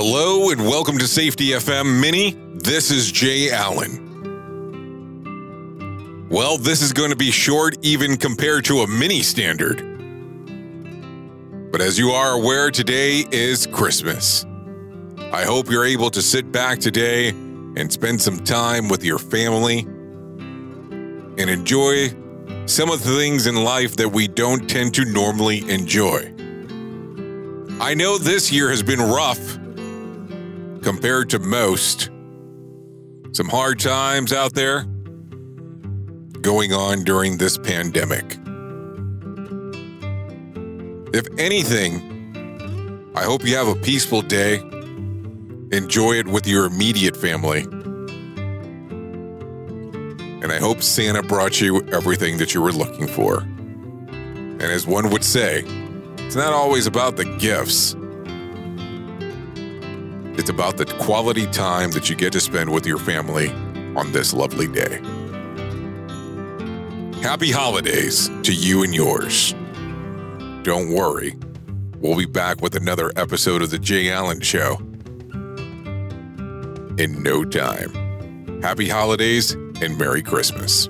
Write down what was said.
Hello and welcome to Safety FM Mini. This is Jay Allen. Well, this is going to be short even compared to a mini standard. But as you are aware, today is Christmas. I hope you're able to sit back today and spend some time with your family and enjoy some of the things in life that we don't tend to normally enjoy. I know this year has been rough compared to most. Some hard times out there going on during this pandemic. If anything, I hope you have a peaceful day. Enjoy it with your immediate family. And I hope Santa brought you everything that you were looking for. And as one would say, it's not always about the gifts. It's about the quality time that you get to spend with your family on this lovely day. Happy holidays to you and yours. Don't worry, we'll be back with another episode of The Jay Allen Show in no time. Happy holidays and Merry Christmas.